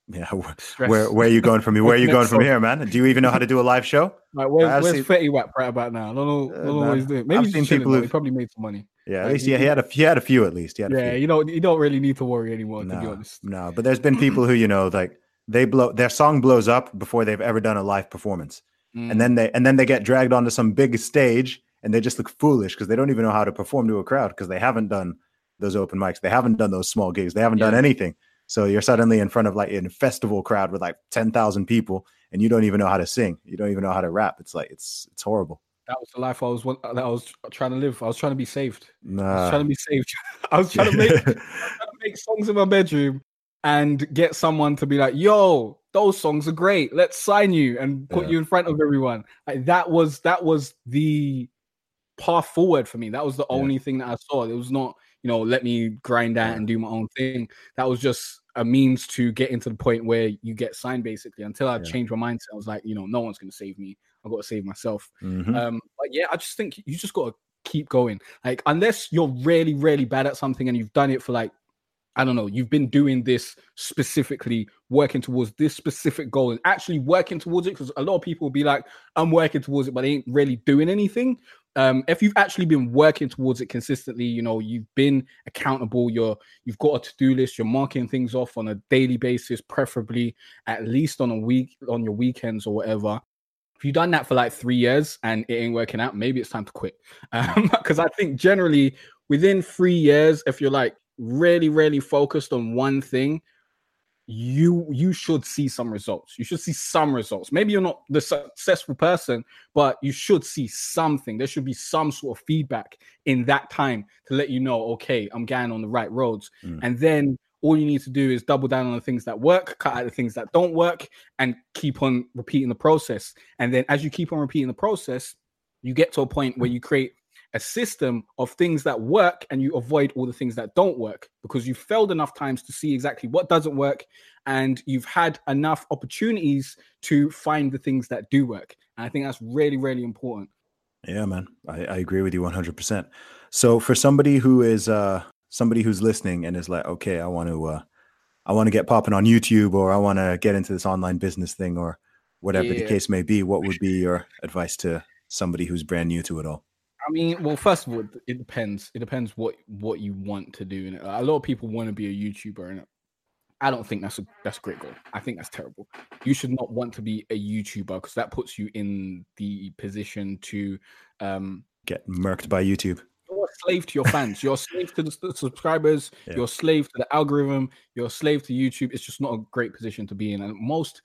yeah, Stress. where where are you going from here? Where are you going from here, man? Do you even know how to do a live show? Like, where's, where's seen- Fetty Wap right about now? I don't know, Uh, don't know man, what he's doing. Maybe I've he's seen people He probably made some money. Yeah, at Like, least yeah, he had a he had a few at least. He had a Yeah, you don't you don't really need to worry anymore, to be no, honest. no, but there's been people who you know like they blow their song blows up before they've ever done a live performance, Mm. and then they and then they get dragged onto some big stage and they just look foolish because they don't even know how to perform to a crowd because they haven't done those open mics, they haven't done those small gigs, they haven't done anything. So you're suddenly in front of like a festival crowd with like ten thousand people, and you don't even know how to sing, you don't even know how to rap. It's like it's it's horrible. That was the life I was that I was trying to live. I was trying to be saved. I was Nah. trying to be saved. I was trying to make trying to make songs in my bedroom and get someone to be like, "Yo, those songs are great. Let's sign you and put Yeah. you in front of everyone." Like that was that was the path forward for me. That was the Yeah. only thing that I saw. It was not, you know, let me grind out and do my own thing. That was just a means to get into the point where you get signed basically. Until I Yeah. changed my mindset, I was like, you know, no one's gonna save me. I've got to save myself. Mhm. Um, but yeah, I just think you just got to keep going. Like, unless you're really, really bad at something and you've done it for like, I don't know, you've been doing this specifically, working towards this specific goal and actually working towards it. Because a lot of people will be like, I'm working towards it, but they ain't really doing anything. Um, if you've actually been working towards it consistently, you know, you've been accountable, you're you've got a to-do list, you're marking things off on a daily basis, preferably at least on a week on your weekends or whatever if you've done that for like three years and it ain't working out, maybe it's time to quit. Um, because I think generally within three years, if you're like really, really focused on one thing, you you should see some results. You should see some results. Maybe you're not the successful person, but you should see something. There should be some sort of feedback in that time to let you know, okay, I'm going on the right roads. Mm. And then all you need to do is double down on the things that work, cut out the things that don't work, and keep on repeating the process. And then as you keep on repeating the process, you get to a point where you create a system of things that work and you avoid all the things that don't work because you've failed enough times to see exactly what doesn't work and you've had enough opportunities to find the things that do work. And I think that's really, really important. Yeah, man. I, I agree with you 100%. So for somebody who is uh somebody who's listening and is like, "Okay, I want to uh I want to get popping on YouTube or I want to get into this online business thing or whatever the case may be, what would be your advice to somebody who's brand new to it all?" I mean, well, first of all, it- it depends. It depends what what you want to do. And a lot of people want to be a YouTuber, and I don't think that's a that's a great goal. I think that's terrible. You should not want to be a YouTuber because that puts you in the position to um Get murked by YouTube. You're a slave to your fans. You're a slave to the subscribers. Yeah. You're a slave to the algorithm. You're a slave to YouTube. It's just not a great position to be in. And most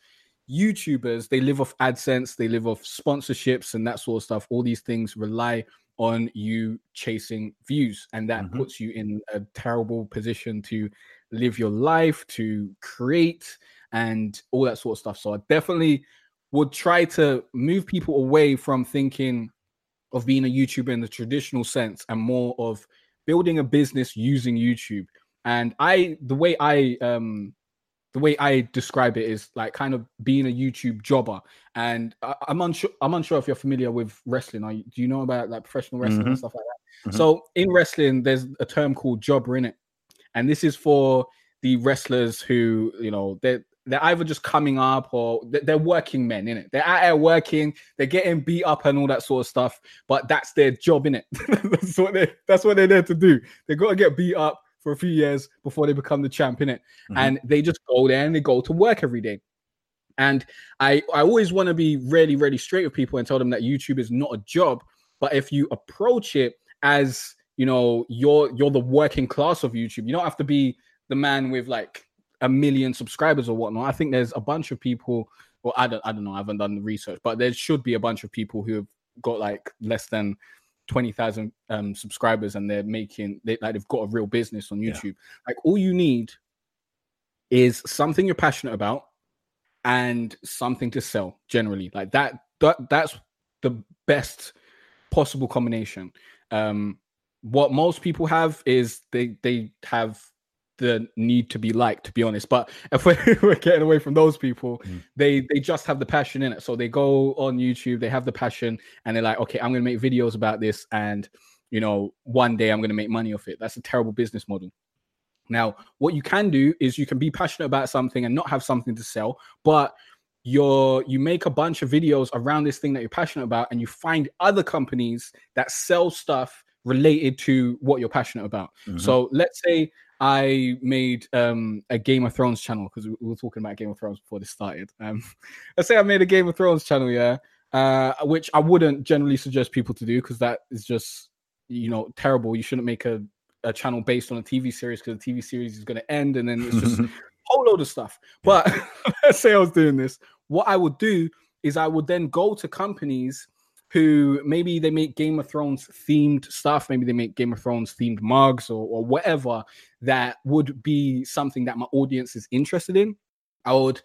YouTubers, they live off AdSense, they live off sponsorships and that sort of stuff. All these things rely on you chasing views. And that Mhm. puts you in a terrible position to live your life, to create, and all that sort of stuff. So I definitely would try to move people away from thinking of being a YouTuber in the traditional sense and more of building a business using YouTube. And I, the way I, um, the way I describe it is like kind of being a YouTube jobber. And I, I'm unsure, I'm unsure if you're familiar with wrestling. Are you, do you know about like professional wrestling and Mhm. stuff like that? Mhm. So in wrestling, there's a term called jobber in it, and this is for the wrestlers who, you know, they're they're either just coming up or they're, working men in it. They're out there working, they're getting beat up and all that sort of stuff, but that's their job in it. that's what they that's what they're there to do. They got to get beat up for a few years before they become the champ in it, Mhm. and they just go there and they go to work every day. And I I always want to be really really straight with people and tell them that YouTube is not a job, but if you approach it as you know you're you're the working class of YouTube, you don't have to be the man with like a million subscribers or whatnot. I think there's a bunch of people, or I don't I don't know, I haven't done the research, but there should be a bunch of people who have got like less than twenty thousand um, subscribers and they're making they like they've got a real business on Yeah. YouTube. Like all you need is something you're passionate about and something to sell generally like that, that that's the best possible combination. Um, what most people have is they they have the need to be liked to be honest. But if we're, we're getting away from those people mm. they they just have the passion in it. So they go on youtube they have the passion and they're like okay i'm gonna make videos about this and you know one day i'm gonna make money off it. That's a terrible business model. Now what you can do is you can be passionate about something and not have something to sell but you're you make a bunch of videos around this thing that you're passionate about and you find other companies that sell stuff related to what you're passionate about. Mm-hmm. so let's say I made um, a Game of Thrones channel because we were talking about Game of Thrones before this started. Um, let's say I made a Game of Thrones channel, yeah, uh, which I wouldn't generally suggest people to do because that is just you know terrible. You shouldn't make a, a channel based on a TV series because the TV series is going to end and then it's just a whole load of stuff. But let's say I was doing this, what I would do is I would then go to companies who maybe they make Game of Thrones themed stuff, maybe they make Game of Thrones themed mugs or, or whatever that would be something that my audience is interested in. I would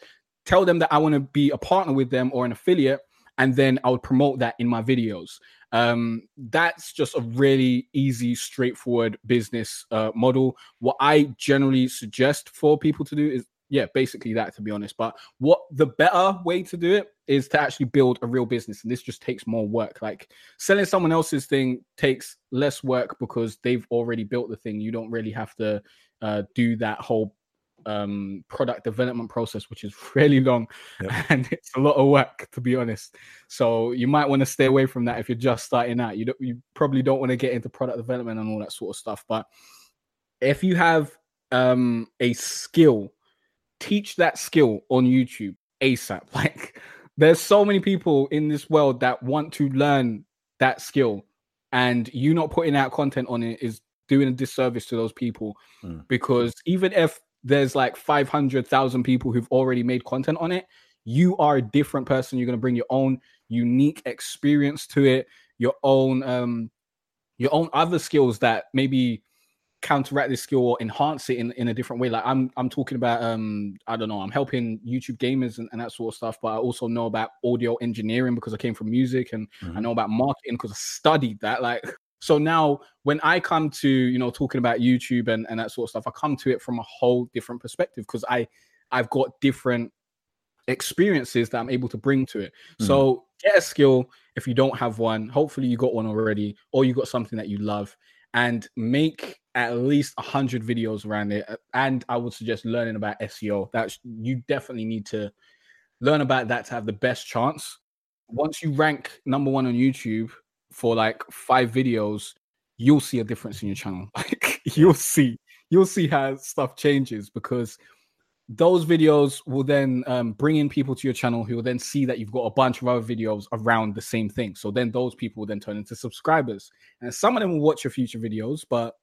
tell them that I want to be a partner with them or an affiliate, and then I would promote that in my videos. Um, that's just a really easy, straightforward business uh, model. What I generally suggest for people to do is yeah, basically that to be honest. But what the better way to do it is to actually build a real business, and this just takes more work. Like selling someone else's thing takes less work because they've already built the thing. You don't really have to uh, do that whole um, product development process, which is really long yep. and it's a lot of work to be honest. So you might want to stay away from that if you're just starting out. You don't, you probably don't want to get into product development and all that sort of stuff. But if you have um, a skill teach that skill on YouTube ASAP. Like there's so many people in this world that want to learn that skill and you not putting out content on it is doing a disservice to those people mm. because even if there's like 500,000 people who've already made content on it, you are a different person. You're going to bring your own unique experience to it, your own um your own other skills that maybe counteract this skill or enhance it in, in a different way. Like I'm I'm talking about um I don't know, I'm helping YouTube gamers and, and that sort of stuff, but I also know about audio engineering because I came from music and mm-hmm. I know about marketing because I studied that. Like so now when I come to, you know, talking about YouTube and, and that sort of stuff, I come to it from a whole different perspective because I I've got different experiences that I'm able to bring to it. Mm-hmm. So get a skill if you don't have one. Hopefully you got one already, or you got something that you love and make at least 100 videos around it and i would suggest learning about seo that's you definitely need to learn about that to have the best chance once you rank number one on youtube for like five videos you'll see a difference in your channel like you'll see you'll see how stuff changes because those videos will then um, bring in people to your channel who will then see that you've got a bunch of other videos around the same thing. So then those people will then turn into subscribers. And some of them will watch your future videos, but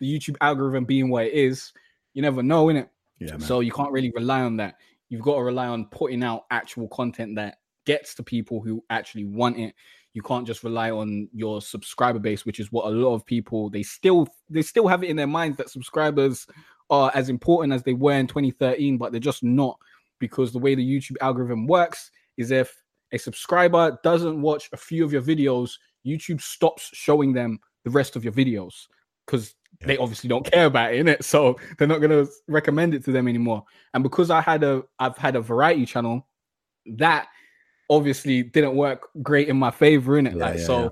the YouTube algorithm being what it is, you never know, innit? Yeah, man. So you can't really rely on that. You've got to rely on putting out actual content that gets to people who actually want it. You can't just rely on your subscriber base, which is what a lot of people they still they still have it in their minds that subscribers are as important as they were in 2013, but they're just not because the way the YouTube algorithm works is if a subscriber doesn't watch a few of your videos, YouTube stops showing them the rest of your videos because yeah. they obviously don't care about it, in it, so they're not going to recommend it to them anymore. And because I had a I've had a variety channel, that obviously didn't work great in my favor, in it. Yeah, like yeah, so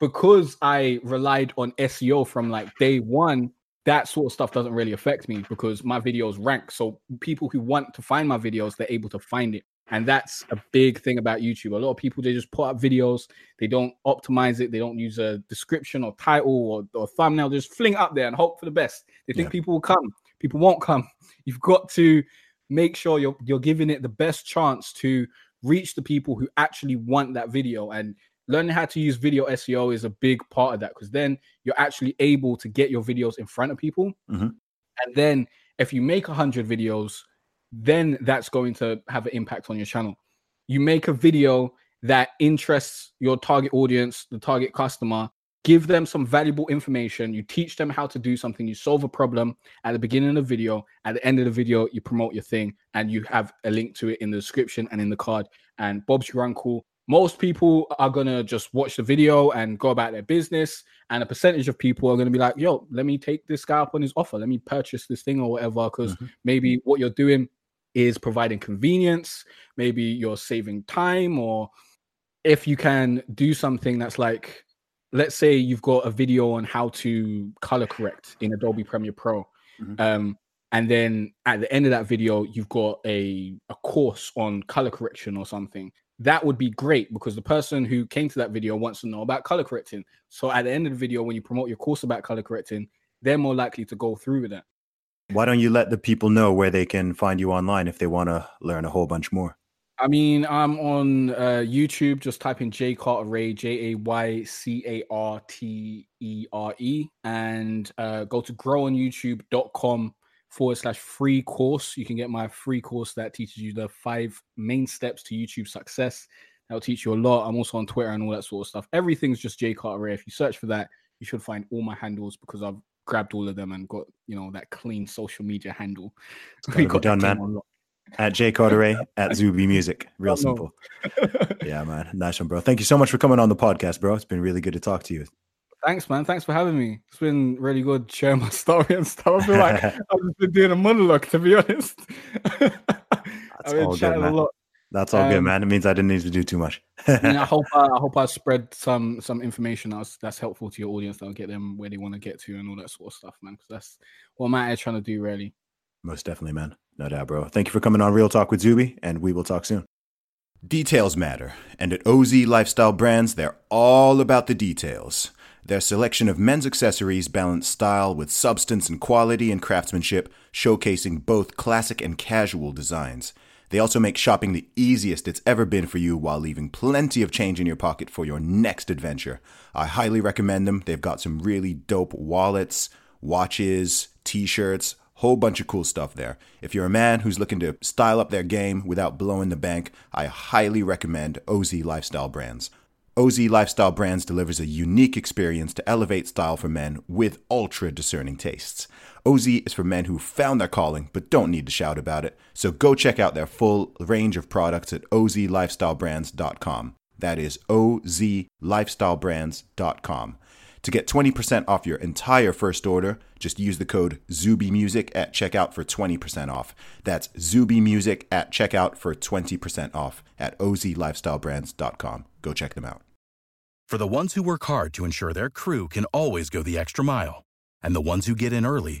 because I relied on SEO from like day one, that sort of stuff doesn't really affect me because my videos rank. So people who want to find my videos, they're able to find it. And that's a big thing about YouTube. A lot of people they just put up videos, they don't optimize it, they don't use a description or title or, or thumbnail, they just fling up there and hope for the best. They think yeah. people will come. People won't come. You've got to make sure you're you're giving it the best chance to reach the people who actually want that video. And learning how to use video SEO is a big part of that because then you're actually able to get your videos in front of people. Mm-hmm. And then if you make 100 videos, then that's going to have an impact on your channel. You make a video that interests your target audience, the target customer, give them some valuable information. You teach them how to do something. You solve a problem at the beginning of the video. At the end of the video, you promote your thing and you have a link to it in the description and in the card. And Bob's your uncle most people are gonna just watch the video and go about their business, and a percentage of people are gonna be like, "Yo, let me take this guy up on his offer. Let me purchase this thing or whatever." Because mm-hmm. maybe what you're doing is providing convenience. Maybe you're saving time, or if you can do something that's like, let's say you've got a video on how to color correct in Adobe Premiere Pro. Mm-hmm. Um, and then at the end of that video you've got a, a course on color correction or something that would be great because the person who came to that video wants to know about color correcting. So at the end of the video, when you promote your course about color correcting, they're more likely to go through with that. Why don't you let the people know where they can find you online if they want to learn a whole bunch more? I mean, I'm on uh, YouTube. Just type in Jay Cartere Ray, J A Y C A R T E R E, and uh, go to growonyoutube.com forward slash free course. You can get my free course that teaches you the five main steps to YouTube success. That'll teach you a lot. I'm also on Twitter and all that sort of stuff. Everything's just Jay Cartere. If you search for that, you should find all my handles because I've grabbed all of them and got you know that clean social media handle. We got done, man. At Jay Cartere at Zuby Music. Real simple. yeah, man. Nice one, bro. Thank you so much for coming on the podcast, bro. It's been really good to talk to you. Thanks, man. Thanks for having me. It's been really good sharing my story and stuff. I feel like I've been doing a monologue, to be honest. That's all good, man. That's all um, good, man. It means I didn't need to do too much. I hope uh, I hope I spread some some information that's that's helpful to your audience that'll get them where they want to get to and all that sort of stuff, man. Because that's what I'm out trying to do, really. Most definitely, man. No doubt, bro. Thank you for coming on Real Talk with Zuby, and we will talk soon. Details matter, and at OZ Lifestyle Brands, they're all about the details. Their selection of men's accessories balance style with substance and quality and craftsmanship, showcasing both classic and casual designs. They also make shopping the easiest it's ever been for you while leaving plenty of change in your pocket for your next adventure. I highly recommend them. They've got some really dope wallets, watches, t shirts, whole bunch of cool stuff there. If you're a man who's looking to style up their game without blowing the bank, I highly recommend OZ Lifestyle Brands. OZ Lifestyle Brands delivers a unique experience to elevate style for men with ultra discerning tastes. OZ is for men who found their calling but don't need to shout about it, so go check out their full range of products at ozlifestylebrands.com. That is ozlifestylebrands.com. To get 20% off your entire first order, just use the code ZubyMusic at checkout for 20% off. That's ZubyMusic at checkout for 20% off at ozlifestylebrands.com. Go check them out. For the ones who work hard to ensure their crew can always go the extra mile, and the ones who get in early